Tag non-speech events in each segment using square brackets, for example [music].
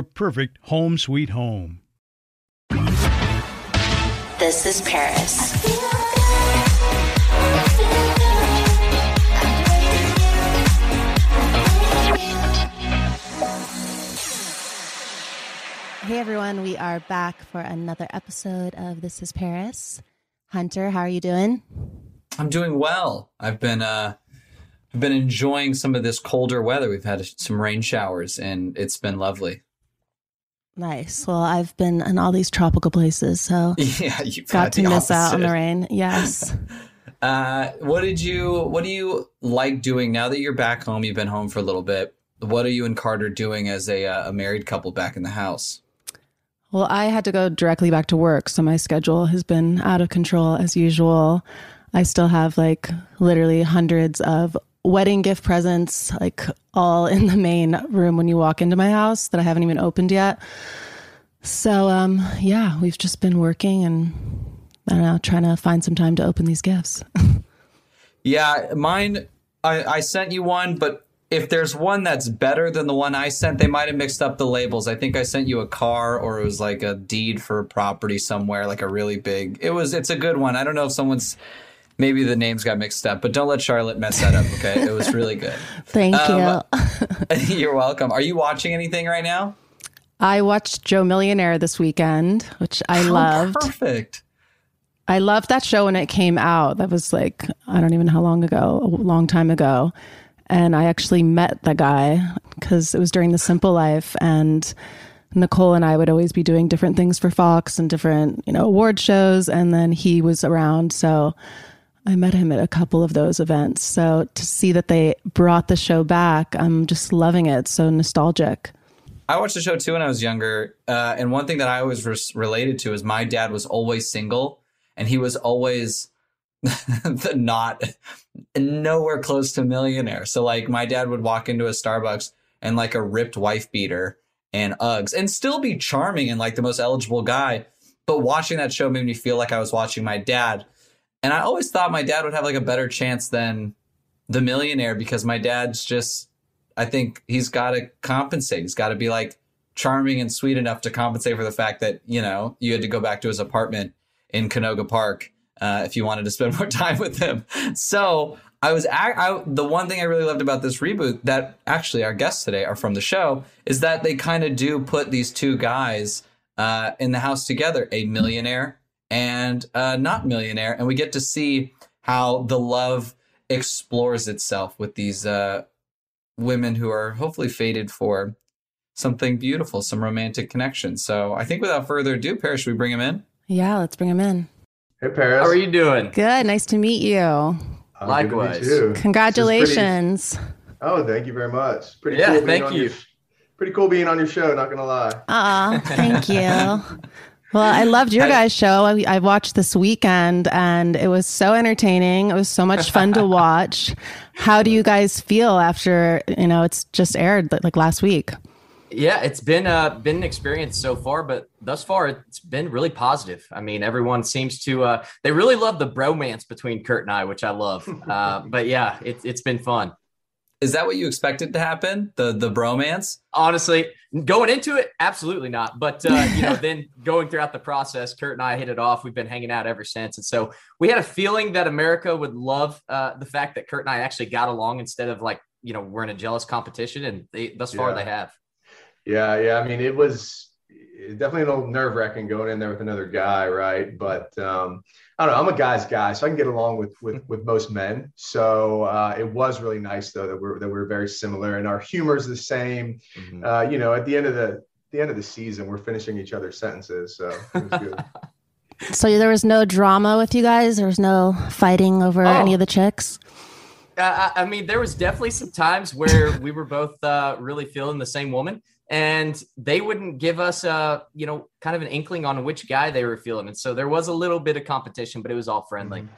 perfect home sweet home. This is Paris. Hey everyone, we are back for another episode of This is Paris. Hunter, how are you doing? I'm doing well. I've been uh I've been enjoying some of this colder weather. We've had some rain showers and it's been lovely. Nice. Well, I've been in all these tropical places, so [laughs] yeah, you got to miss opposite. out on the rain. Yes. [laughs] uh, what did you What do you like doing now that you're back home? You've been home for a little bit. What are you and Carter doing as a, uh, a married couple back in the house? Well, I had to go directly back to work, so my schedule has been out of control as usual. I still have like literally hundreds of wedding gift presents, like all in the main room when you walk into my house that I haven't even opened yet. So, um, yeah, we've just been working and I don't know, trying to find some time to open these gifts. [laughs] yeah, mine, I, I sent you one, but if there's one that's better than the one I sent, they might have mixed up the labels. I think I sent you a car or it was like a deed for a property somewhere, like a really big. It was it's a good one. I don't know if someone's maybe the names got mixed up, but don't let Charlotte mess that up, okay? it was really good. [laughs] Thank um, you. [laughs] you're welcome. Are you watching anything right now? I watched Joe Millionaire this weekend, which I How loved. Perfect. I loved that show when it came out. That was like I don't even know how long ago, a long time ago and I actually met the guy because it was during the Simple Life and Nicole and I would always be doing different things for Fox and different, you know, award shows and then he was around so I met him at a couple of those events. So to see that they brought the show back, I'm just loving it. so nostalgic. I watched the show too when I was younger. Uh, and one thing that I always was related to is my dad was always single and he was always [laughs] the not nowhere close to millionaire. So like my dad would walk into a Starbucks and like a ripped wife beater and Uggs and still be charming and like the most eligible guy. But watching that show made me feel like I was watching my dad. And I always thought my dad would have like a better chance than the millionaire because my dad's just I think he's got to compensate. He's got to be like charming and sweet enough to compensate for the fact that, you know, you had to go back to his apartment in Canoga Park uh, if you wanted to spend [laughs] more time with him. So I was I, the one thing I really loved about this reboot that actually our guests today are from the show is that they kind of do put these two guys uh, in the house together, a millionaire and a not millionaire, and we get to see how the love explores itself with these uh, women who are hopefully fated for something beautiful, some romantic connection. So I think without further ado, Paris, should we bring him in? Yeah, let's bring him in. Hey, Paris. How are you doing? Good. Nice to meet you. Uh, Likewise. good to meet you. Congratulations. Pretty, oh, thank you very much. Pretty Yeah, cool being thank on you. Your, pretty cool being on your show. Not gonna lie. Aw, thank you. [laughs] Well, I loved your [laughs] guys' show. I, I watched this weekend and it was so entertaining. It was so much fun to [laughs] watch. How do you guys feel after, you know, it's just aired like last week? Yeah, it's been uh been an experience so far, but thus far it's been really positive. I mean, everyone seems to uh they really love the bromance between Kurt and I, which I love. [laughs] Uh, but yeah, it's it's been fun. Is that what you expected to happen? The the bromance? Honestly, going into it, absolutely not. But uh, you know, [laughs] then going throughout the process, Kurt and I hit it off. We've been hanging out ever since, and so we had a feeling that America would love uh, the fact that Kurt and I actually got along instead of like you know we're in a jealous competition, and they, thus far Yeah. they have. Yeah, yeah. I mean, it was definitely a little nerve wracking going in there with another guy, right? But um, I don't know. I'm a guy's guy, so I can get along with with, with most men. So uh, it was really nice though that we're that we're very similar and our humor's the same. Mhm. Uh, you know, at the end of the the end of the season, we're finishing each other's sentences, so it was good. [laughs] So there was no drama with you guys? There was no fighting over Oh. any of the chicks? Uh, I I mean, there was definitely some times where we were both uh, really feeling the same woman, and they wouldn't give us a, you know, kind of an inkling on which guy they were feeling, and so there was a little bit of competition, but it was all friendly. Mm-hmm.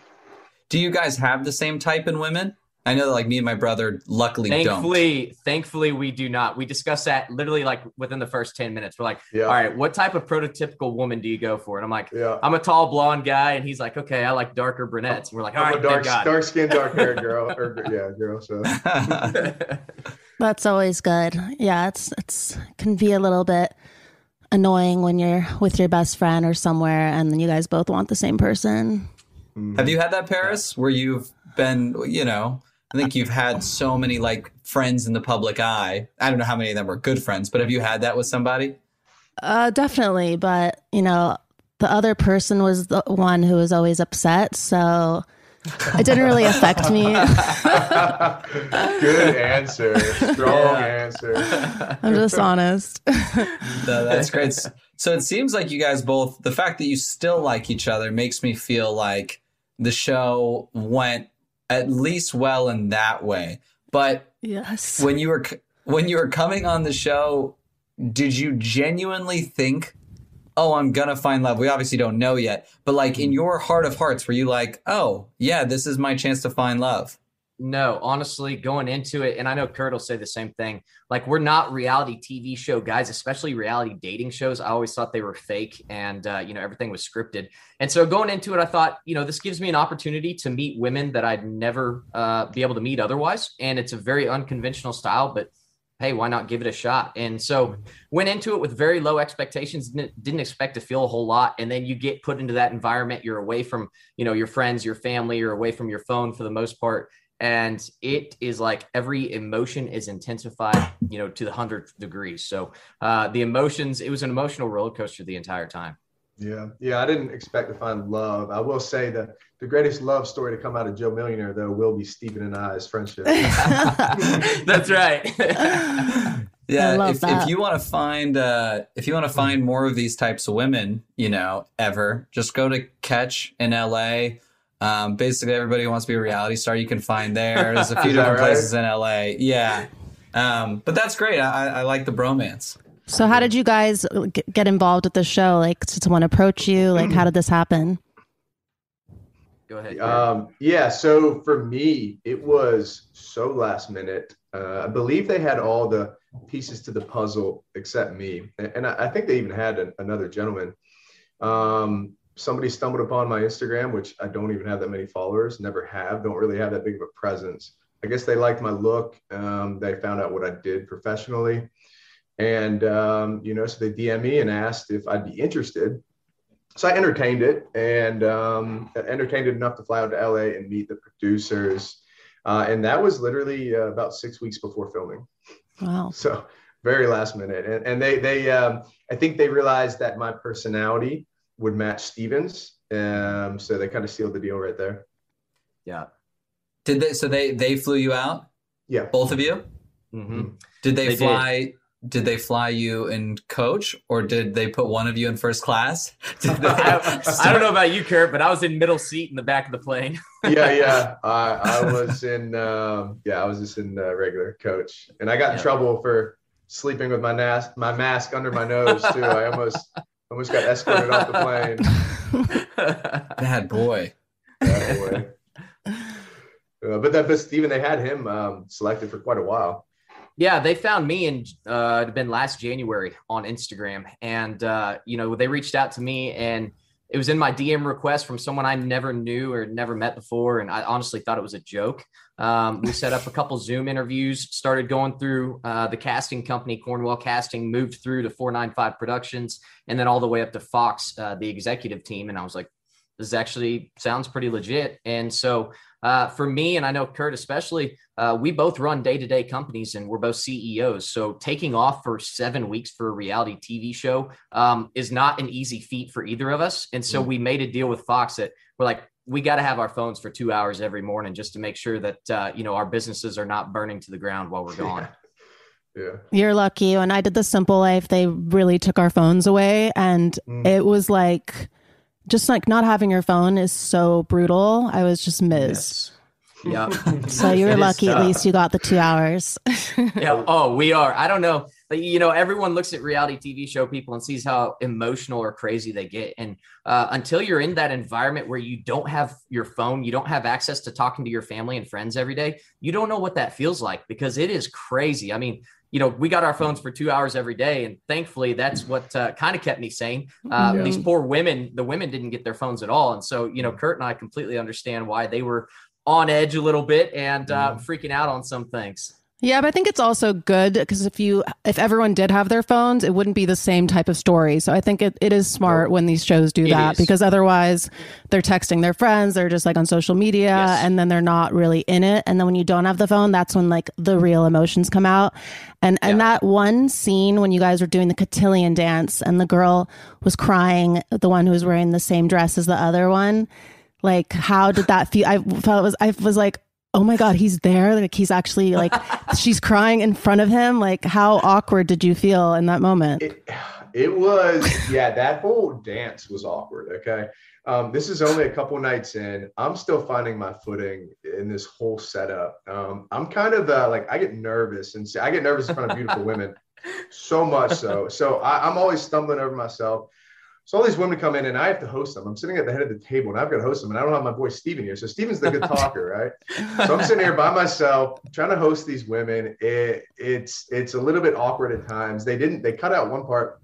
Do you guys have the same type in women? I know that like me and my brother luckily don't. Thankfully, thankfully, we do not. We discussed that literally like within the first ten minutes. We're like, Yeah. all right, what type of prototypical woman do you go for? And I'm like, Yeah. I'm a tall blonde guy, and he's like, okay, I like darker brunettes. And we're like, all I'm right, a dark, thank God. dark skinned, dark hair [laughs] girl. Or, yeah, girl. So [laughs] [laughs] That's always good. Yeah, it's it's can be a little bit annoying when you're with your best friend or somewhere and then you guys both want the same person. Have you had that, Paris, where you've been, you know, I think you've had so many like friends in the public eye. I don't know how many of them were good friends, but have you had that with somebody? Uh definitely, but you know, the other person was the one who was always upset, so it didn't really affect me. [laughs] good answer. Strong Yeah. answer. I'm just honest. [laughs] No, that's great. So it seems like you guys both, the fact that you still like each other makes me feel like the show went at least well in that way. But yes. when you were when you were coming on the show, did you genuinely think, "Oh, I'm gonna find love"? We obviously don't know yet, but like in your heart of hearts, were you like, "Oh, yeah, this is my chance to find love"? No, honestly, going into it, and I know Kurt will say the same thing. Like, we're not reality TV show guys, especially reality dating shows. I always thought they were fake and, uh, you know, everything was scripted. And so going into it, I thought, you know, this gives me an opportunity to meet women that I'd never uh, be able to meet otherwise. And it's a very unconventional style, but hey, why not give it a shot? And so went into it with very low expectations, didn't, didn't expect to feel a whole lot. And then you get put into that environment. You're away from, you know, your friends, your family, you're away from your phone for the most part and it is like every emotion is intensified you know to the hundredth degree so uh the emotions it was an emotional roller coaster the entire time Yeah, yeah. I didn't expect to find love. I will say that the greatest love story to come out of Joe Millionaire, though, will be Steven and I's friendship. [laughs] that's right [laughs] Yeah, if, that. if you want to find uh, if you want to find more of these types of women, you know, ever, just go to Catch in LA. Um, basically, everybody who wants to be a reality star, you can find there. There's a [laughs] few different right? places in LA. Yeah, um, but that's great. I, I like the bromance. So how did you guys get involved with the show? Like, did someone approach you? Like, how did this happen? go ahead Um, yeah, so for me, it was so last minute. Uh, I believe they had all the pieces to the puzzle except me, and, and I, I think they even had an, another gentleman. Um, somebody stumbled upon my Instagram, which I don't even have that many followers, never have, don't really have that big of a presence. I guess they liked my look. Um, they found out what I did professionally, and um, you know, so they DM me and asked if I'd be interested so I entertained it and um, entertained it enough to fly out to LA and meet the producers. Uh, and that was literally uh, about six weeks before filming. Wow. So very last minute, and, and they they um, I think they realized that my personality would match Stevens, um, so they kind of sealed the deal right there. Yeah. Did they? So they they flew you out, Yeah, both of you. hmm Did they, They fly? Did. They fly you in coach, or did they put one of you in first class? [laughs] Did they [laughs] I, I don't know about you, Kurt, but I was in middle seat in the back of the plane. [laughs] yeah, yeah. I, I was in, um, yeah, I was just in uh, regular coach, and I got in trouble for sleeping with my nas- my mask under my nose too. I almost almost got escorted off the plane. Bad boy. That way. Uh, but that, but Steven, they had him um, selected for quite a while. Yeah, they found me in uh it'd been last January on Instagram. And uh, you know, they reached out to me and it was in my DM request from someone I never knew or never met before. And I honestly thought it was a joke. Um, we set up a couple Zoom interviews, started going through uh, the casting company, Cornwell Casting, moved through to 495 Productions, and then all the way up to Fox, uh, the executive team. And I was like, this actually sounds pretty legit. And so uh, for me, and I know Kurt especially, uh, we both run day to day companies and we're both CEOs. So taking off for seven weeks for a reality TV show um, is not an easy feat for either of us. And so we made a deal with Fox that we're like, we got to have our phones for two hours every morning just to make sure that, uh, you know, our businesses are not burning to the ground while we're gone. [laughs] Yeah. You're lucky. When I did the Simple Life, they really took our phones away, and Mm. it was like, just like not having your phone is so brutal. I was just Ms. Yeah. [laughs] So you were lucky. At least you got the two hours. [laughs] yeah. Oh, we are. I don't know. Like, you know, everyone looks at reality TV show people and sees how emotional or crazy they get. And uh, until you're in that environment where you don't have your phone, you don't have access to talking to your family and friends every day, you don't know what that feels like because it is crazy. I mean, you know, we got our phones for two hours every day, and thankfully, that's what uh, kind of kept me sane. Uh, Yeah. These poor women, the women didn't get their phones at all, and so you know, Kurt and I completely understand why they were on edge a little bit and uh, freaking out on some things. Yeah, but I think it's also good because if you if everyone did have their phones, it wouldn't be the same type of story. So I think it, it is smart when these shows do It that is. because otherwise they're texting their friends, they're just like on social media Yes. and then they're not really in it. And then when you don't have the phone, that's when like the real emotions come out. And and Yeah. that one scene when you guys were doing the cotillion dance and the girl was crying, the one who was wearing the same dress as the other one, like how did that feel? I felt it was I was like oh my god he's there like he's actually like [laughs] she's crying in front of him like how awkward did you feel in that moment It, it was, yeah, that whole dance was awkward. Okay. Um, this is only a couple nights in. I'm still finding my footing in this whole setup. Um, I'm kind of uh, like, I get nervous and I get nervous in front of beautiful women [laughs] so much so. So I, I'm always stumbling over myself. So all these women come in and I have to host them. I'm sitting at the head of the table and I've got to host them and I don't have my boy Steven here. So Steven's the good talker, right? So I'm sitting here by myself trying to host these women. It, it's it's a little bit awkward at times. They didn't they cut out one part.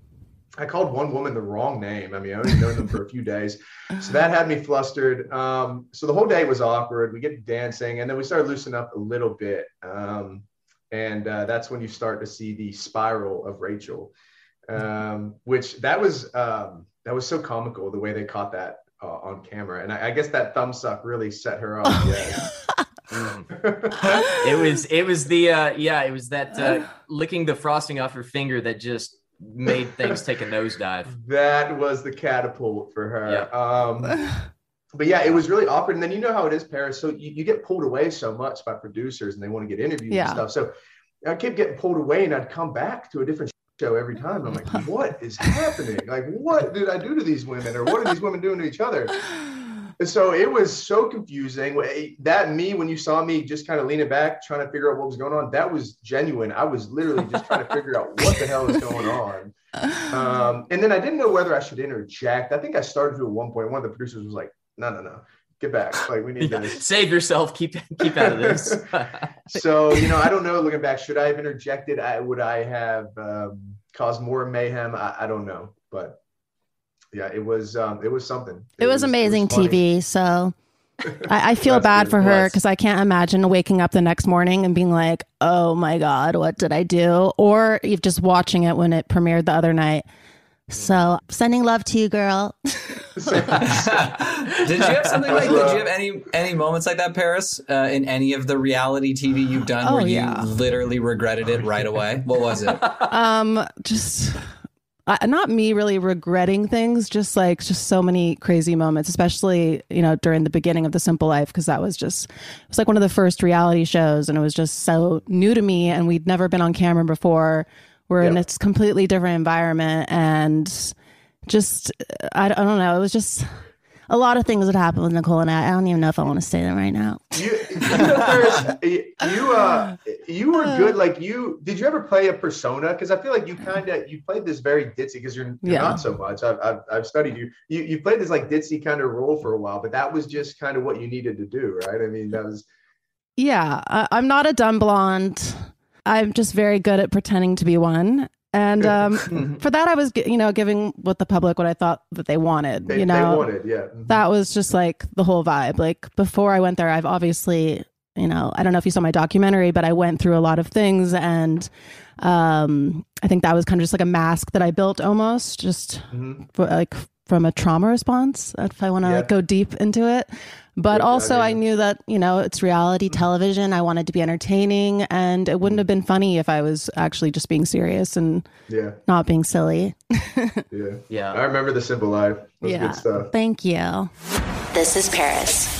I called one woman the wrong name. I mean, I only known them for a few days, so that had me flustered. Um, so the whole day was awkward. We get dancing, and then we started loosening up a little bit, um, and uh, that's when you start to see the spiral of Rachel, um, which that was um, that was so comical the way they caught that uh, on camera, and I, I guess that thumb suck really set her off. [laughs] Yeah. it was it was the uh yeah it was that uh licking the frosting off her finger that just made things take a nosedive that was the catapult for her. Yeah. Um, but yeah, it was really awkward. And then you know how it is, Paris. So you, you get pulled away so much by producers and they want to get interviews Yeah. and stuff. So I kept getting pulled away and I'd come back to a different show every time. I'm like, what is happening? Like, what did I do to these women? Or what are these women doing to each other? And so it was so confusing. That me, when you saw me just kind of leaning back, trying to figure out what was going on, that was genuine. I was literally just trying to figure out what the hell is going on. Um, and then I didn't know whether I should interject. I think I started to at one point. One of the producers was like, no, no, no, get back. Like, we need Yeah. this. save yourself keep keep out of this [laughs] [laughs] So, you know, I don't know. Looking back, should I have interjected? I, would I have um, caused more mayhem? I, I don't know. But yeah, it was um, it was something. it was amazing funny. tv so [laughs] I, I feel bad for her because I can't imagine waking up the next morning and being like, "Oh my god, what did I do?" Or you're just watching it when it premiered the other night. So, sending love to you, girl. [laughs] did you have something like? Did you have any any moments like that, Paris, uh, in any of the reality TV you've done Oh, where you yeah. literally regretted it right away? What was it? [laughs] um just uh, not me really regretting things just like just so many crazy moments especially you know during the beginning of the simple life because that was just it was like one of the first reality shows and it was just so new to me and we'd never been on camera before we're in a completely different environment and just I, I don't know it was just a lot of things that happened with nicole and i i don't even know if i want to say them right now You, [laughs] you, you, uh, you were good. Like you, did you ever play a persona? Because I feel like you kind of you played this very ditzy. Because you're, you're Yeah. not so much. I've, I've I've studied you. You you played this like ditzy kind of role for a while, but that was just kind of what you needed to do, right? I mean, that was Yeah, I, I'm not a dumb blonde. I'm just very good at pretending to be one. And um, [laughs] for that, I was, you know, giving what the public what I thought that they wanted. they, you know, they wanted, yeah. that was just like the whole vibe. Like before I went there, I've obviously, you know, I don't know if you saw my documentary, but I went through a lot of things, and um, I think that was kind of just like a mask that I built almost, just Mhm. for, like from a trauma response. If I want to Yeah. like go deep into it, but Yeah, I also I, mean- knew that you know it's reality mm-hmm. television. I wanted to be entertaining, and it wouldn't mm-hmm. have been funny if I was actually just being serious and Yeah, not being silly. [laughs] yeah. Yeah. I remember the simple life. It was yeah, good stuff. thank you. This is Paris.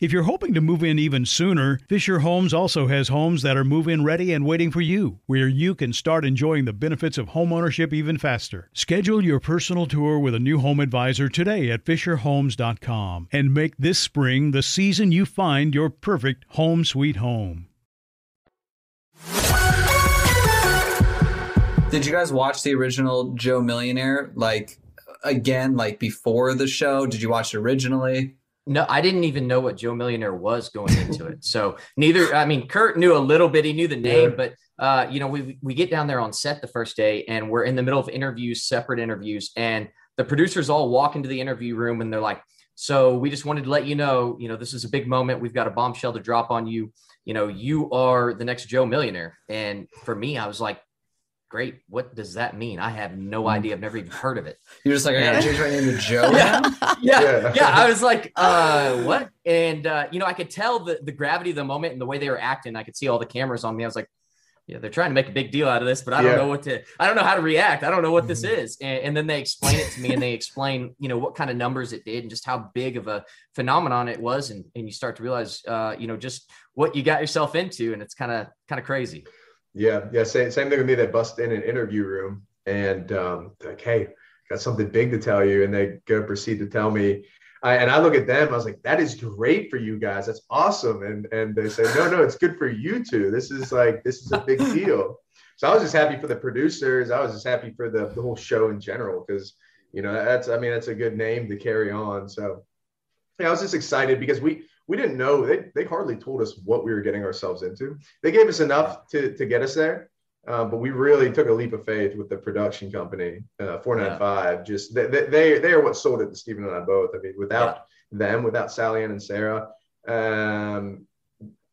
If you're hoping to move in even sooner, Fisher Homes also has homes that are move in ready and waiting for you, where you can start enjoying the benefits of homeownership even faster. Schedule your personal tour with a new home advisor today at FisherHomes.com and make this spring the season you find your perfect home sweet home. Did you guys watch the original Joe Millionaire? Like, again like before the show? Did you watch it originally? No, I didn't even know what Joe Millionaire was going into it. So neither, I mean, Kurt knew a little bit. He knew the name, yeah. but uh, you know, we we get down there on set the first day, and we're in the middle of interviews, separate interviews, and the producers all walk into the interview room, and they're like, "So we just wanted to let you know, you know, this is a big moment. We've got a bombshell to drop on you. You know, you are the next Joe Millionaire." And for me, I was like, great. What does that mean? I have no mm. idea. I've never even heard of it. You're just like, I gotta change my name to Joe. [laughs] yeah. yeah. yeah. Yeah. I was like, uh, what? And, uh, you know, I could tell the, the gravity of the moment and the way they were acting. I could see all the cameras on me. I was like, yeah, they're trying to make a big deal out of this, but I don't yeah. know what to, I don't know how to react. I don't know what this mm-hmm. is. And, and, then they explain it to me and they explain, you know, what kind of numbers it did and just how big of a phenomenon it was. And, and you start to realize, uh, you know, just what you got yourself into. And it's kind of, kind of crazy. Yeah, yeah. Same same thing with me. They bust in an interview room and um, like, hey, got something big to tell you, and they go proceed to tell me. I, and I look at them, I was like, that is great for you guys. That's awesome. And and they say, no, no, it's good for you too. This is like this is a big [laughs] deal. So I was just happy for the producers. I was just happy for the, the whole show in general because you know that's I mean that's a good name to carry on. So yeah, I was just excited because we we didn't know. They, they hardly told us what we were getting ourselves into. They gave us enough to, to get us there uh, but we really took a leap of faith with the production company uh, 495 yeah. just they, they, they are what sold it to steven and i both. I mean without yeah. them without sally ann and sarah um,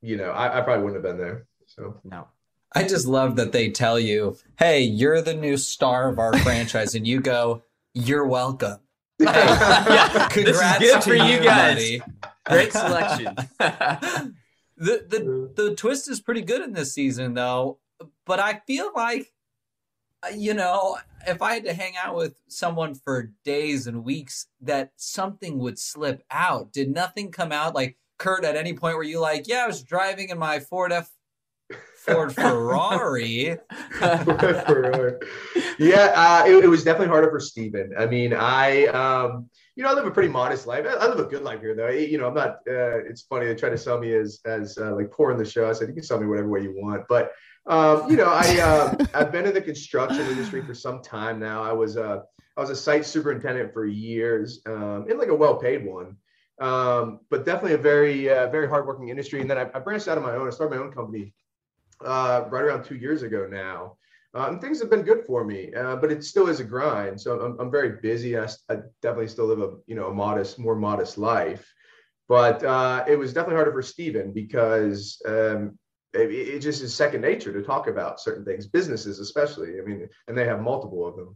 you know I, I probably wouldn't have been there so. No. I just love that they tell you hey you're the new star of our [laughs] franchise and you go you're welcome. [laughs] Yeah, congrats this is good for you, guys. Buddy. Great selection. [laughs] the the the twist is pretty good in this season though, but I feel like uh, you know, if I had to hang out with someone for days and weeks, that something would slip out. Did nothing come out? Like Kurt, at any point were you like, yeah, I was driving in my Ford F Ford Ferrari. [laughs] Ferrari. Yeah, uh, it, it, was definitely harder for Steven. I mean, I, um, you know, I live a pretty modest life. I, I live a good life here, though. You know, I'm not. Uh, it's funny they try to sell me as as uh, like poor in the show. I said you can sell me whatever way you want, but um, you know, I uh, [laughs] I've been in the construction industry for some time now. I was uh, I was a site superintendent for years, um, in like a well-paid one. Um, but definitely a very, uh, very hardworking industry. And then I, I branched out on my own. I started my own company uh, right around two years ago now. And things have been good for me, uh, but it still is a grind. So I'm, I'm very busy. I, I, definitely still live a you know a modest, more modest life, but uh, it was definitely harder for Steven because um, it, it, just is second nature to talk about certain things, businesses especially. I mean, and they have multiple of them.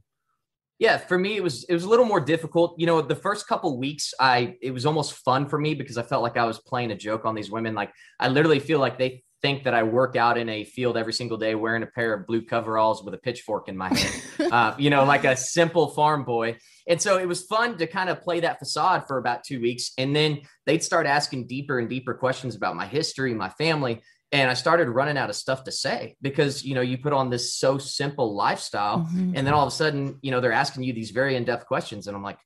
Yeah, for me it was it was a little more difficult. You know, the first couple weeks, I it was almost fun for me because I felt like I was playing a joke on these women. Like I literally feel like they think that I work out in a field every single day wearing a pair of blue coveralls with a pitchfork in my hand, [laughs] uh, you know, like a simple farm boy. And so it was fun to kind of play that facade for about two weeks. And then they'd start asking deeper and deeper questions about my history, my family. And I started running out of stuff to say because, you know, you put on this so simple lifestyle. Mm-hmm. And then all of a sudden, you know, they're asking you these very in depth questions. And I'm like,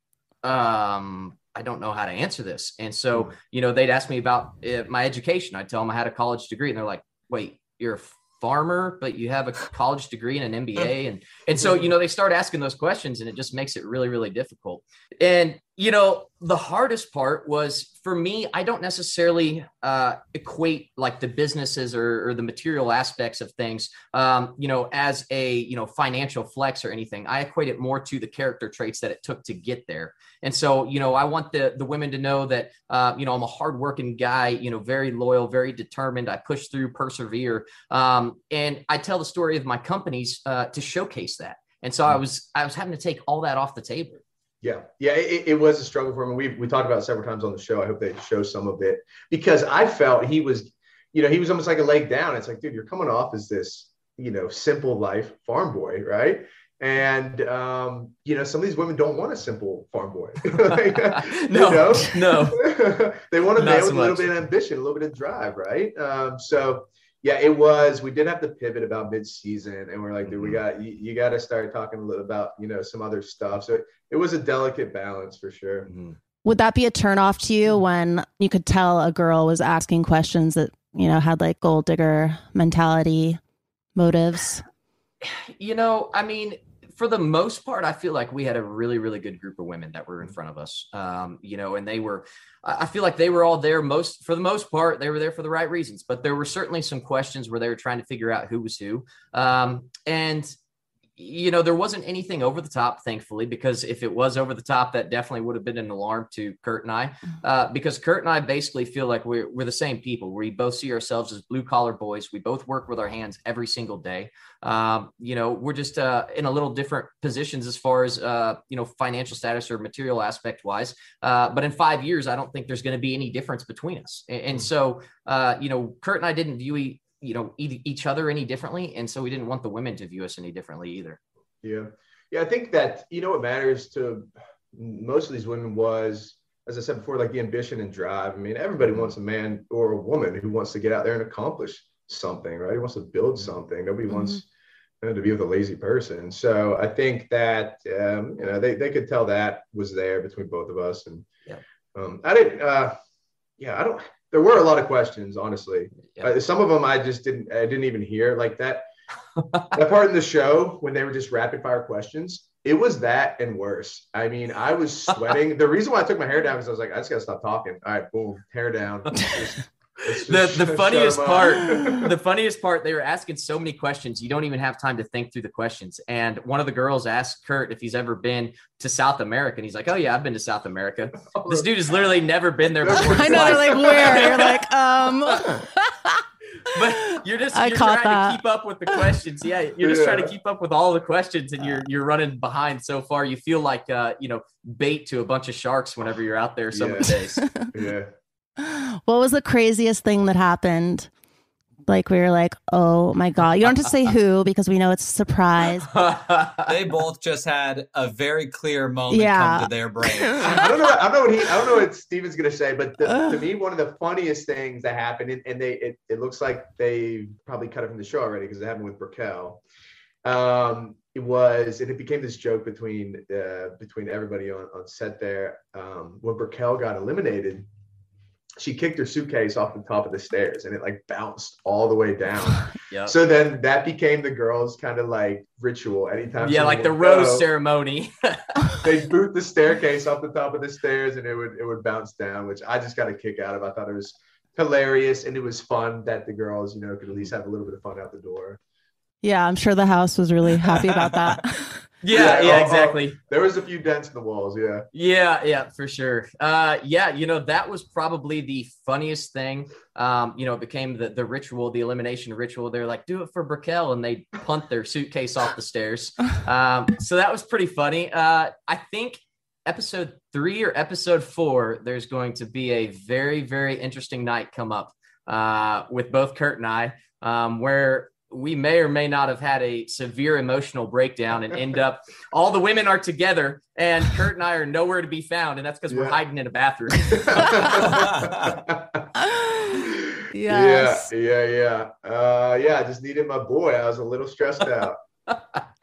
um, I don't know how to answer this. And so, hmm. you know, they'd ask me about uh, my education. I'd tell them I had a college degree, and they're like, "Wait, you're a farmer, but you have a college degree and an MBA?" And and so, you know, they start asking those questions, and it just makes it really, really difficult. And you know, the hardest part was for me. I don't necessarily uh, equate like the businesses or, or, the material aspects of things, um, you know, as a you know financial flex or anything. I equate it more to the character traits that it took to get there. And so, you know, I want the the women to know that, uh, you know, I'm a hardworking guy, you know, very loyal, very determined. I push through, persevere, um, and I tell the story of my companies uh, to showcase that. And so I was I was having to take all that off the table. Yeah, yeah, it, it, was a struggle for him. We we talked about it several times on the show. I hope they show some of it because I felt he was, you know, he was almost like a leg down. It's like, dude, you're coming off as this, you know, simple life farm boy, right? And um, you know, some of these women don't want a simple farm boy. [laughs] like, [laughs] no, no, [laughs] they want a man with a little bit of ambition, a little bit of drive, right? Um, so yeah, it was. We did have to pivot about mid-season, and we're like, dude, we mm-hmm. got you, you got to start talking a little about you know some other stuff. So it, it was a delicate balance for sure. Mm-hmm. Would that be a turnoff to you when you could tell a girl was asking questions that you know had like gold digger mentality motives? [sighs] You know, I mean, for the most part, I feel like we had a really, really good group of women that were in front of us. Um, you know, and they were, I feel like they were all there most, for the most part, they were there for the right reasons. But there were certainly some questions where they were trying to figure out who was who. Um, and you know, there wasn't anything over the top, thankfully, because if it was over the top, that definitely would have been an alarm to Kurt and I, mm-hmm. uh, because Kurt and I basically feel like we're, we're the same people. We both see ourselves as blue collar boys. We both work with our hands every single day. Um, you know, we're just uh, in a little different positions as far as, uh, you know, financial status or material aspect wise. Uh, but in five years, I don't think there's going to be any difference between us. And, and mm. so, uh, you know, Kurt and I didn't view you know each other any differently and so we didn't want the women to view us any differently either. Yeah. Yeah i think that you know what matters to most of these women was as i said before like the ambition and drive. I mean everybody wants a man or a woman who wants to get out there and accomplish something right? Who wants to build something. Nobody mm-hmm. wants you know, to be with a lazy person. So i think that um, you know they, they could tell that was there between both of us and yeah. um, i didn't uh, yeah i don't there were a lot of questions, honestly. Yeah. Uh, some of them I just didn't I didn't even hear. Like that [laughs] that part in the show when they were just rapid fire questions. It was that and worse. I mean, I was sweating. [laughs] the reason why I took my hair down was I was like, I just gotta stop talking. All right, boom, hair down. Just, [laughs] the the funniest part the funniest part they were asking so many questions you don't even have time to think through the questions. And one of the girls asked kurt if he's ever been to south america and he's like oh yeah i've been to south america. This dude has literally never been there before i know they're like where? You're like um [laughs] but you're just you're trying that. to keep up with the questions. Yeah you're just yeah. trying to keep up with all the questions and you're you're running behind so far. You feel like uh you know bait to a bunch of sharks whenever you're out there some yeah. of the days. [laughs] Yeah what was the craziest thing that happened? Like we were like, oh my god! You don't have to say who [laughs] because we know it's a surprise. [laughs] they both just had a very clear moment yeah. come to their brain. [laughs] I don't know. I don't know what he. I don't know what Steven's gonna say, but the, to me, one of the funniest things that happened, and, and they, it, it looks like they probably cut it from the show already because it happened with Brickell. Um, it was, and it became this joke between uh, between everybody on, on set there. Um, when Brickell got eliminated, she kicked her suitcase off the top of the stairs and it like bounced all the way down. [sighs] yeah. So then that became the girls' kind of like ritual. Anytime, yeah, like the rose go, ceremony. [laughs] they boot the staircase off the top of the stairs and it would it would bounce down, which I just got a kick out of. I thought it was hilarious and it was fun that the girls, you know, could at least have a little bit of fun out the door. Yeah, I'm sure the house was really happy about that. [laughs] yeah, yeah, exactly. there was a few dents in the walls. Yeah. Yeah, yeah, for sure. Uh, yeah, you know that was probably the funniest thing. Um, you know, it became the the ritual, the elimination ritual. They're like, do it for Brickell, and they punt their suitcase off the stairs. [laughs] Um, so that was pretty funny. Uh, I think episode three or episode four, there's going to be a very very interesting night come up uh, with both Kurt and I, um, where we may or may not have had a severe emotional breakdown and end up all the women are together and Kurt and I are nowhere to be found. And that's because yeah. we're hiding in a bathroom. [laughs] [laughs] yes. Yeah, yeah, yeah. Uh, yeah, I just needed my boy. I was a little stressed out. [laughs]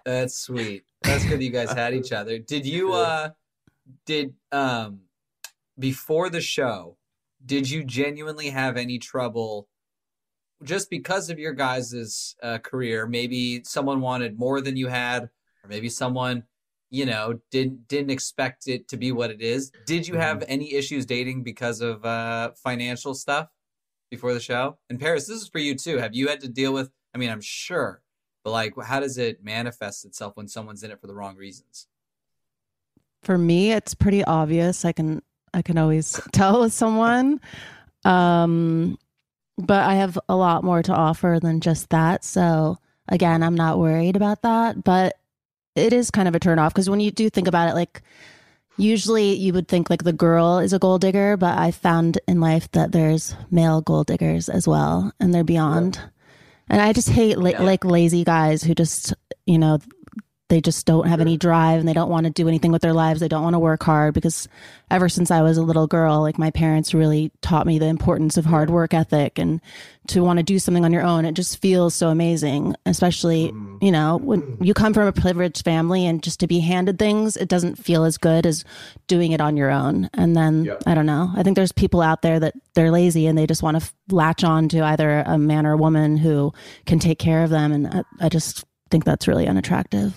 that's sweet. That's good you guys had each other. Did you uh did um before the show, did you genuinely have any trouble just because of your guys' uh, career, maybe someone wanted more than you had, or maybe someone, you know, didn't didn't expect it to be what it is. Did you have mm-hmm. any issues dating because of uh, financial stuff before the show? And Paris, this is for you too. Have you had to deal with? I mean, I'm sure, but like, how does it manifest itself when someone's in it for the wrong reasons? For me, it's pretty obvious. I can I can always [laughs] tell with someone. Um, but I have a lot more to offer than just that. So again, I'm not worried about that, but it is kind of a turn off because when you do think about it, like usually you would think like the girl is a gold digger, but I found in life that there's male gold diggers as well, and they're beyond. And I just hate la- yeah. like lazy guys who just, you know, they just don't have any drive and they don't want to do anything with their lives. They don't want to work hard because ever since I was a little girl, like my parents really taught me the importance of hard work ethic and to want to do something on your own. It just feels so amazing, especially, mm-hmm. you know, when you come from a privileged family and just to be handed things, it doesn't feel as good as doing it on your own. And then I don't know. I think there's people out there that they're lazy and they just want to latch on to either a man or a woman who can take care of them. And I, I just think that's really unattractive.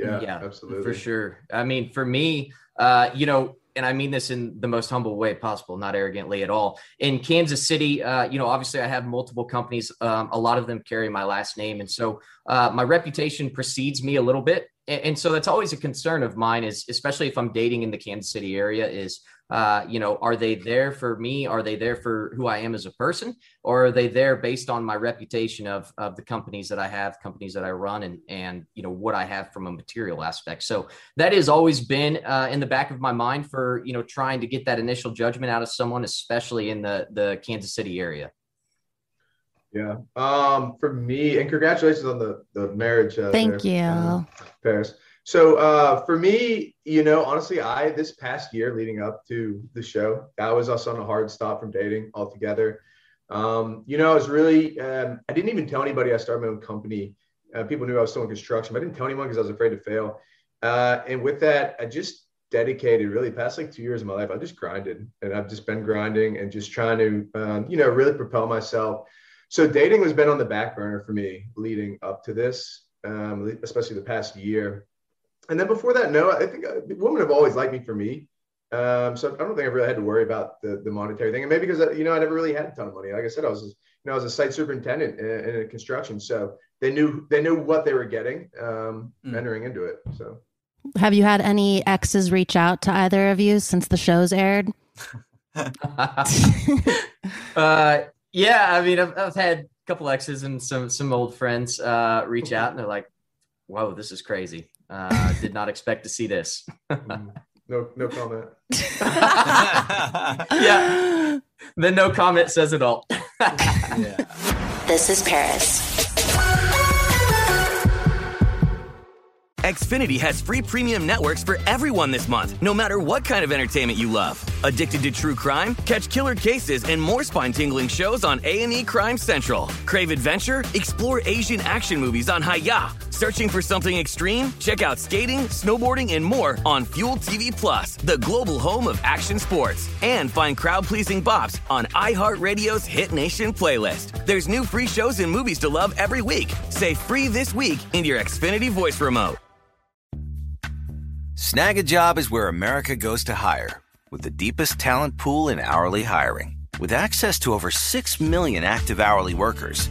Yeah, yeah, absolutely. for sure. I mean, for me, uh, you know, and I mean this in the most humble way possible, not arrogantly at all. In Kansas City, uh, you know, obviously I have multiple companies. Um, a lot of them carry my last name, and so uh, my reputation precedes me a little bit. And, and so that's always a concern of mine, is especially if I'm dating in the Kansas City area, is uh, you know, are they there for me? Are they there for who I am as a person, or are they there based on my reputation of of the companies that I have, companies that I run, and and you know what I have from a material aspect? So that has always been uh, in the back of my mind for you know trying to get that initial judgment out of someone, especially in the the Kansas City area. Yeah. Um, for me, and congratulations on the the marriage. Uh, Thank there, you. uh, Paris. So uh, for me, you know, honestly, I this past year leading up to the show, that was us on a hard stop from dating altogether. Um, you know, I was really, um, I didn't even tell anybody I started my own company. Uh, people knew I was still in construction, but I didn't tell anyone because I was afraid to fail. Uh, and with that, I just dedicated really past like two years of my life. I just grinded and I've just been grinding and just trying to, um, you know, really propel myself. So dating has been on the back burner for me leading up to this, um, especially the past year. And then before that, no, I think uh, women have always liked me for me. Um, so I don't think I really had to worry about the, the monetary thing. And maybe because, uh, you know, I never really had a ton of money. Like I said, I was, you know, I was a site superintendent in, in construction. So they knew, they knew what they were getting, um, Mm. entering into it. So. Have you had any exes reach out to either of you since the show's aired? [laughs] [laughs] uh, yeah, I mean, I've, I've had a couple exes and some some old friends uh, reach out, and they're like, "Whoa, this is crazy. Uh, did not expect to see this." Mm. No, no comment. [laughs] yeah, the no comment says it all. [laughs] yeah. This is Paris. Xfinity has free premium networks for everyone this month, no matter what kind of entertainment you love. Addicted to true crime? Catch killer cases and more spine-tingling shows on A&E Crime Central. Crave adventure? Explore Asian action movies on Hi-YAH. Searching for something extreme? Check out skating, snowboarding, and more on Fuel TV Plus, the global home of action sports. And find crowd-pleasing bops on iHeartRadio's Hit Nation playlist. There's new free shows and movies to love every week. Say free this week in your Xfinity voice remote. Snagajob is where America goes to hire, with the deepest talent pool in hourly hiring. With access to over 6 million active hourly workers,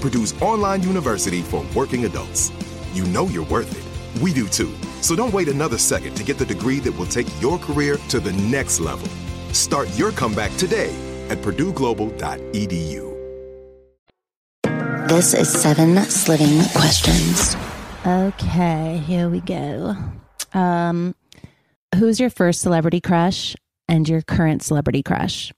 Purdue's online university for working adults. You know you're worth it. We do too. So don't wait another second to get the degree that will take your career to the next level. Start your comeback today at purdueglobal.edu. This is seven slitting questions. Okay, here we go. Um, who's your first celebrity crush and your current celebrity crush?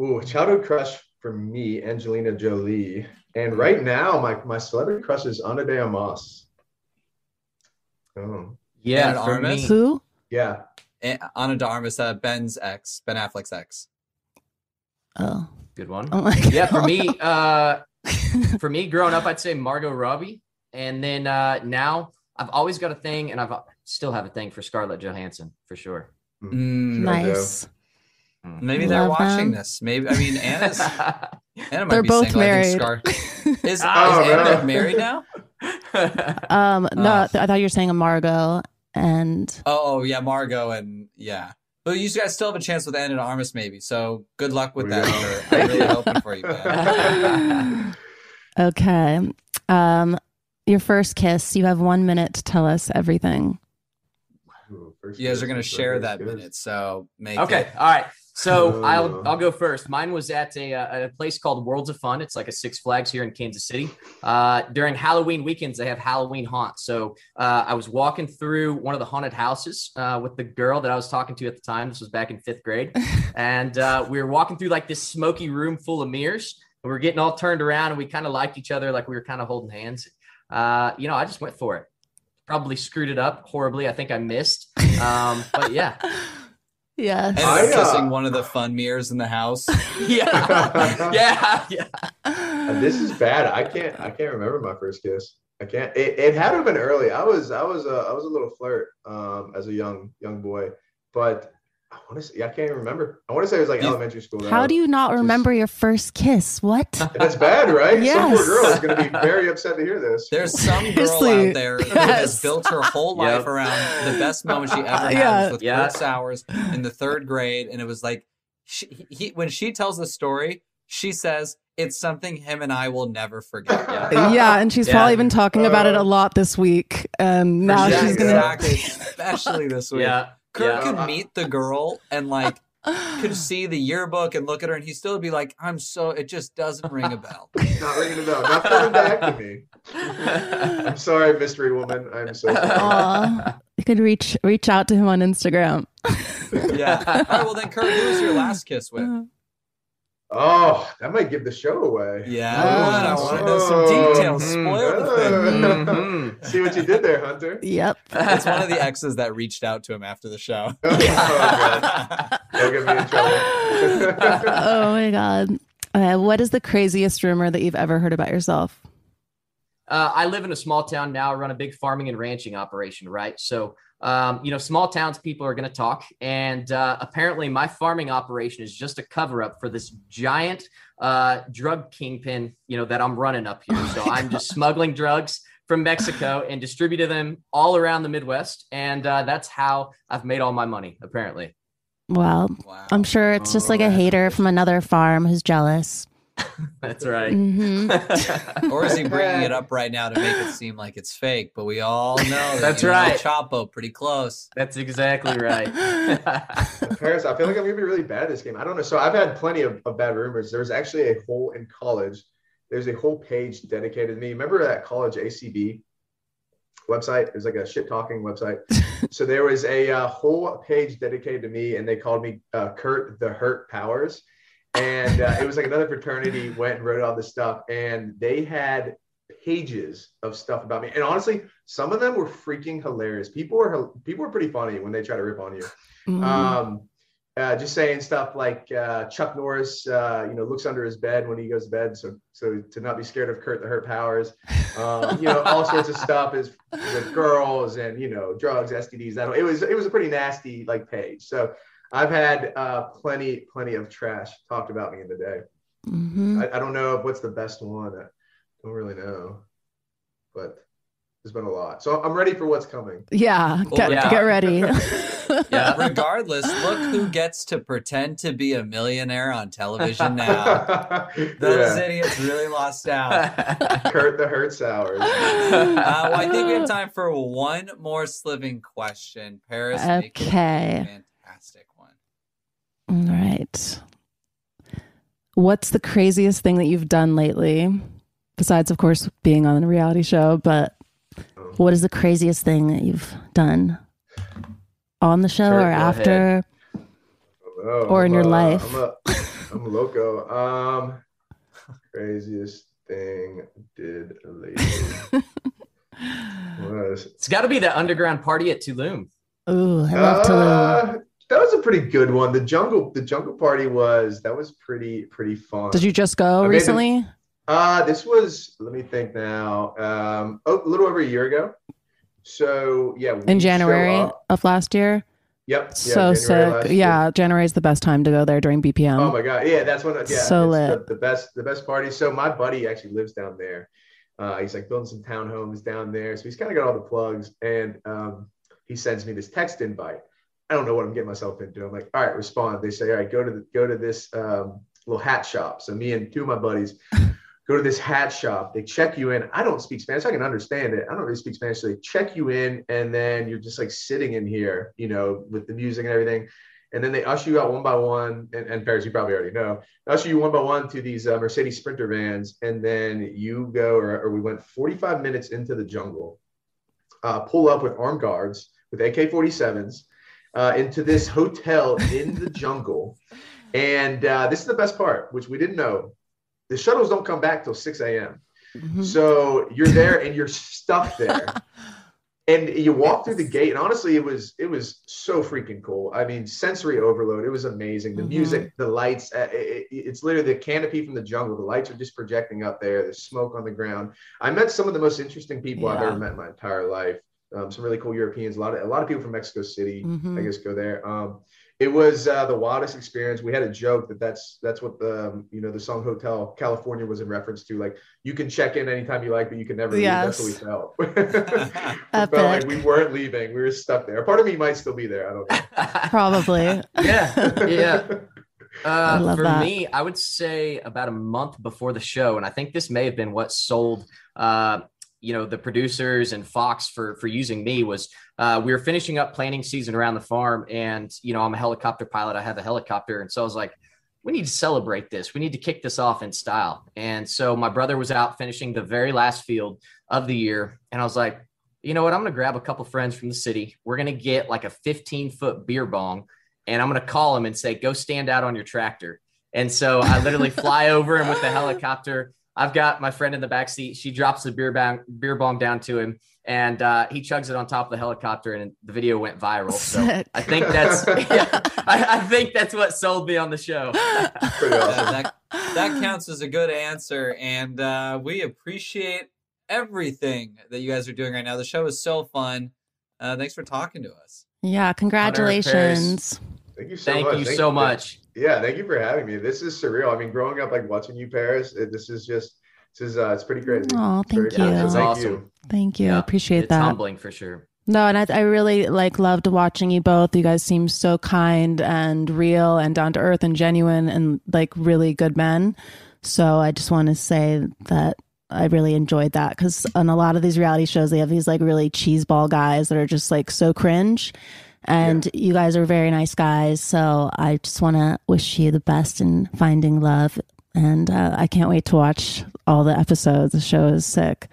Ooh, childhood crush for me, Angelina Jolie. And right now, my, my celebrity crush is Ana de Armas. Oh. Yeah, Anna for Armas? me. Who? Yeah. A- Ana de Armas, uh, Ben's ex, Ben Affleck's ex. Oh, Good one. oh my [laughs] yeah, for me, uh, for me, growing up, I'd say Margot Robbie, and then uh, now I've always got a thing, and I've still have a thing for Scarlett Johansson for sure. Mm, nice. Maybe they're watching them. this. Maybe I mean Anna's [laughs] Anna might They're be both single. I think married. Scar- [laughs] is, [laughs] is Oh, Anna married now? Um, no, Oh. I thought you were saying a Margot and Oh, oh yeah, Margot and yeah. But you guys still have a chance with Ana de Armas, maybe. So good luck with that. Yeah. I'm really hoping for you, man. okay. Um, your first kiss. You have one minute to tell us everything. Ooh, You guys are gonna share that kiss. minute, so make Okay, it. all right. So Oh. I'll I'll go first. Mine was at a, uh, a place called Worlds of Fun. It's like a Six Flags here in Kansas City. Uh, during Halloween weekends, they have Halloween haunts. So uh, I was walking through one of the haunted houses uh, with the girl that I was talking to at the time. This was back in fifth grade, [laughs] and uh, we were walking through like this smoky room full of mirrors. And we were getting all turned around, and we kind of liked each other, like we were kind of holding hands. Uh, you know, I just went for it. Probably screwed it up horribly. I think I missed. Um, but yeah. [laughs] Yes. And I, uh, kissing one of the fun mirrors in the house. [laughs] yeah, [laughs] yeah, yeah. Uh, this is bad. I can't. I can't remember my first kiss. I can't. It, it had to have been early. I was. I was. Uh, I was a little flirt um, as a young young boy, but I want to say I can't even remember. I want to say it was like You- elementary school. How do you not Just- remember your first kiss? What? [laughs] That's bad, right? Some Yes. poor girl is going to be very upset to hear this. There's [laughs] some girl out there who has built her whole life Yep. around the best moment she ever had Yeah. with Yeah. Kurt Sowers in the third grade, and it was like she, he, when she tells the story, she says it's something him and I will never forget. [laughs] Yeah. yeah, and she's Yeah. probably been talking about it a Uh, lot this week. And now Yeah, she's gonna. exactly, especially this week. Yeah. Kurt Yeah. could uh, uh, meet the girl and like could [laughs] see the yearbook and look at her, and he still would be like, "I'm so." It just doesn't ring a bell. [laughs] Not ringing a bell. Not coming back to me. [laughs] I'm sorry, mystery woman. I'm so sorry. You could reach reach out to him on Instagram. yeah. All right. Well, then, Kurt, who was your last kiss with? Uh, Oh, that might give the show away. Yeah, Oh, I want to know some details. Mm. Spoil the thing. Mhm. See what you did there, Hunter. [laughs] Yep. It's one of the exes that reached out to him after the show. [laughs] Oh, God. Don't get me in trouble. [laughs] oh my god. Uh, what is the craziest rumor that you've ever heard about yourself? Uh, I live in a small town now. I run a big farming and ranching operation, right? So, um, you know, small towns people are going to talk. And uh, apparently, my farming operation is just a cover up for this giant uh, drug kingpin, you know, that I'm running up here. So [laughs] I'm just smuggling drugs from Mexico and distributing them all around the Midwest. And uh, that's how I've made all my money, apparently. Well, Wow. I'm sure it's just like a Oh. hater from another farm who's jealous. [laughs] That's right. hmm [laughs] or is he bringing it up right now to make it seem like it's fake? But we all know that [laughs] That's you know right. Chapo pretty close. That's exactly right. Paris, I feel like I'm gonna be really bad at this game. I don't know. So I've had plenty of, of bad rumors. There's actually a whole in college. There's a whole page dedicated to me. Remember that college ACB website? It was like a shit talking website. so there was a uh, whole page dedicated to me, and they called me uh, Kurt the Hurt Powers. And uh, it was like another fraternity went and wrote all this stuff, and they had pages of stuff about me. And honestly, some of them were freaking hilarious. People were people were pretty funny when they try to rip on you. Mm-hmm. Um, uh, just saying stuff like uh, Chuck Norris, uh, you know, looks under his bed when he goes to bed, so so to not be scared of Kurt the Hurt Powers, um, you know, all sorts of stuff is with girls and you know drugs, STDs. That it was it was a pretty nasty like page. So I've had uh, plenty plenty of trash talked about me in the day. hmm I, I don't know what's the best one. I don't really know, but there's been a lot. So I'm ready for what's coming. Yeah, get, yeah. get ready. [laughs] [laughs] Yeah. Regardless, look who gets to pretend to be a millionaire on television now. [laughs] Those yeah. idiots really lost out. Kurt the Hurt hours. Uh, well, I think we have time for one more sliving question. Paris, make it Okay. Fantastic one. All right. right. What's the craziest thing that you've done lately? Besides, of course, being on a reality show, but what is the craziest thing that you've done on the show Sure, or after? Oh, Or in I'm your a- life. I'm a, I'm a loco. Um, craziest thing did lately [laughs] was It's got to be the underground party at Tulum. Ooh, I love Tulum. That was a pretty good one. The jungle, the jungle party was that was pretty pretty fun. Did you just go I recently? Uh, this was let me think now. Um, oh, a little over a year ago. So yeah, In January of last year? Yep. yeah, so January sick. Yeah, January is the best time to go there during BPM. Oh my god, yeah, that's one. Yeah, So lit. The, the best, the best party. So my buddy actually lives down there. Uh, he's like building some townhomes down there, so he's kind of got all the plugs. And um, he sends me this text invite. I don't know what I'm getting myself into. I'm like, all right, respond. They say, all right, go to the, go to this um, little hat shop. So me and two of my buddies [laughs] go to this hat shop. They check you in. I don't speak Spanish. I can understand it. I don't really speak Spanish. So they check you in, and then you're just like sitting in here, you know, with the music and everything. And then they usher you out one by one. And, and Paris, you probably already know, they usher you one by one to these uh, Mercedes Sprinter vans. And then you go, or, or we went 45 minutes into the jungle, uh, pull up with armed guards with AK 47s uh, into this hotel in the jungle. [laughs] And uh, this is the best part, which we didn't know. The shuttles don't come back till 6 a.m. Mm-hmm. So you're there and you're stuck there. [laughs] and you walk through the gate and honestly it was it was so freaking cool i mean sensory overload it was amazing the Mhm. music the lights uh, it, it- it's literally the canopy from the jungle the lights are just projecting up there there's smoke on the ground i met some of the most interesting people i've ever met in my entire life um, some really cool europeans a lot of a lot of people from mexico city Mhm. i guess go there um, it was uh, the wildest experience. We had a joke that that's that's what the um, you know the song Hotel California was in reference to. Like you can check in anytime you like, but you can never leave. That's what we felt. [laughs] [laughs] we felt like we weren't leaving. We were stuck there. Part of me might still be there. I don't know. [laughs] Probably. yeah, yeah. Uh, for that. me, I would say about a month before the show, and I think this may have been what sold, uh, you know, the producers and Fox for for using me was uh, we were finishing up planning season around the farm, and you know, I'm a helicopter pilot. I have a helicopter, and so I was like, we need to celebrate this. We need to kick this off in style. And so my brother was out finishing the very last field of the year, and I was like, you know what? I'm to grab a couple friends from the city. We're to get like a 15 foot beer bong and I'm to call them and say, go stand out on your tractor. And so I literally fly over him with the helicopter. I've got my friend in the back seat. She drops the beer bong, beer bong down to him and uh, he chugs it on top of the helicopter and the video went viral. [laughs] So I think that's, [laughs] yeah, I, I think that's what sold me on the show. [laughs] Yeah, that, that counts as a good answer. And uh, we appreciate everything that you guys are doing right now. The show is so fun. Uh, thanks for talking to us. Yeah, congratulations. Thank you so Thank much. you so much. Yeah, thank you for having me. This is surreal. I mean, growing up like watching you, Paris. It, this is just this is uh, it's pretty crazy. Oh, thank you. cool. So That's Thank awesome. you. Thank you. I Yeah, appreciate it's that. humbling for sure. No, and I, I really like loved watching you both. You guys seem so kind and real and down to earth and genuine and like really good men. So I just want to say that I really enjoyed that because on a lot of these reality shows, they have these like really cheeseball guys that are just like so cringe. And you guys are very nice guys. So I just want to wish you the best in finding love. And uh, I can't wait to watch all the episodes. The show is sick.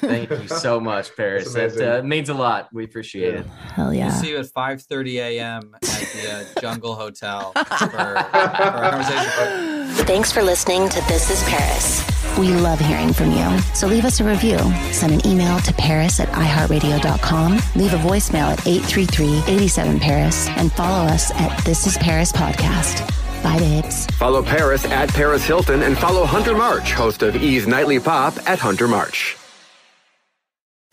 Thank you so [laughs] much, Paris. That's That uh, means a lot. We appreciate Yeah. it. Hell We'll yeah. see you at 5:30 a.m. at the uh, Jungle Hotel [laughs] for, for our conversation. Thanks for listening to This is Paris. We love hearing from you. So leave us a review. Send an email to paris at iheartradio.com. Leave a voicemail at 833-87-PARIS. And follow us at This is Paris Podcast. Bye, babes. Follow Paris at Paris Hilton and follow Hunter March, host of E's Nightly Pop at Hunter March.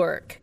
work.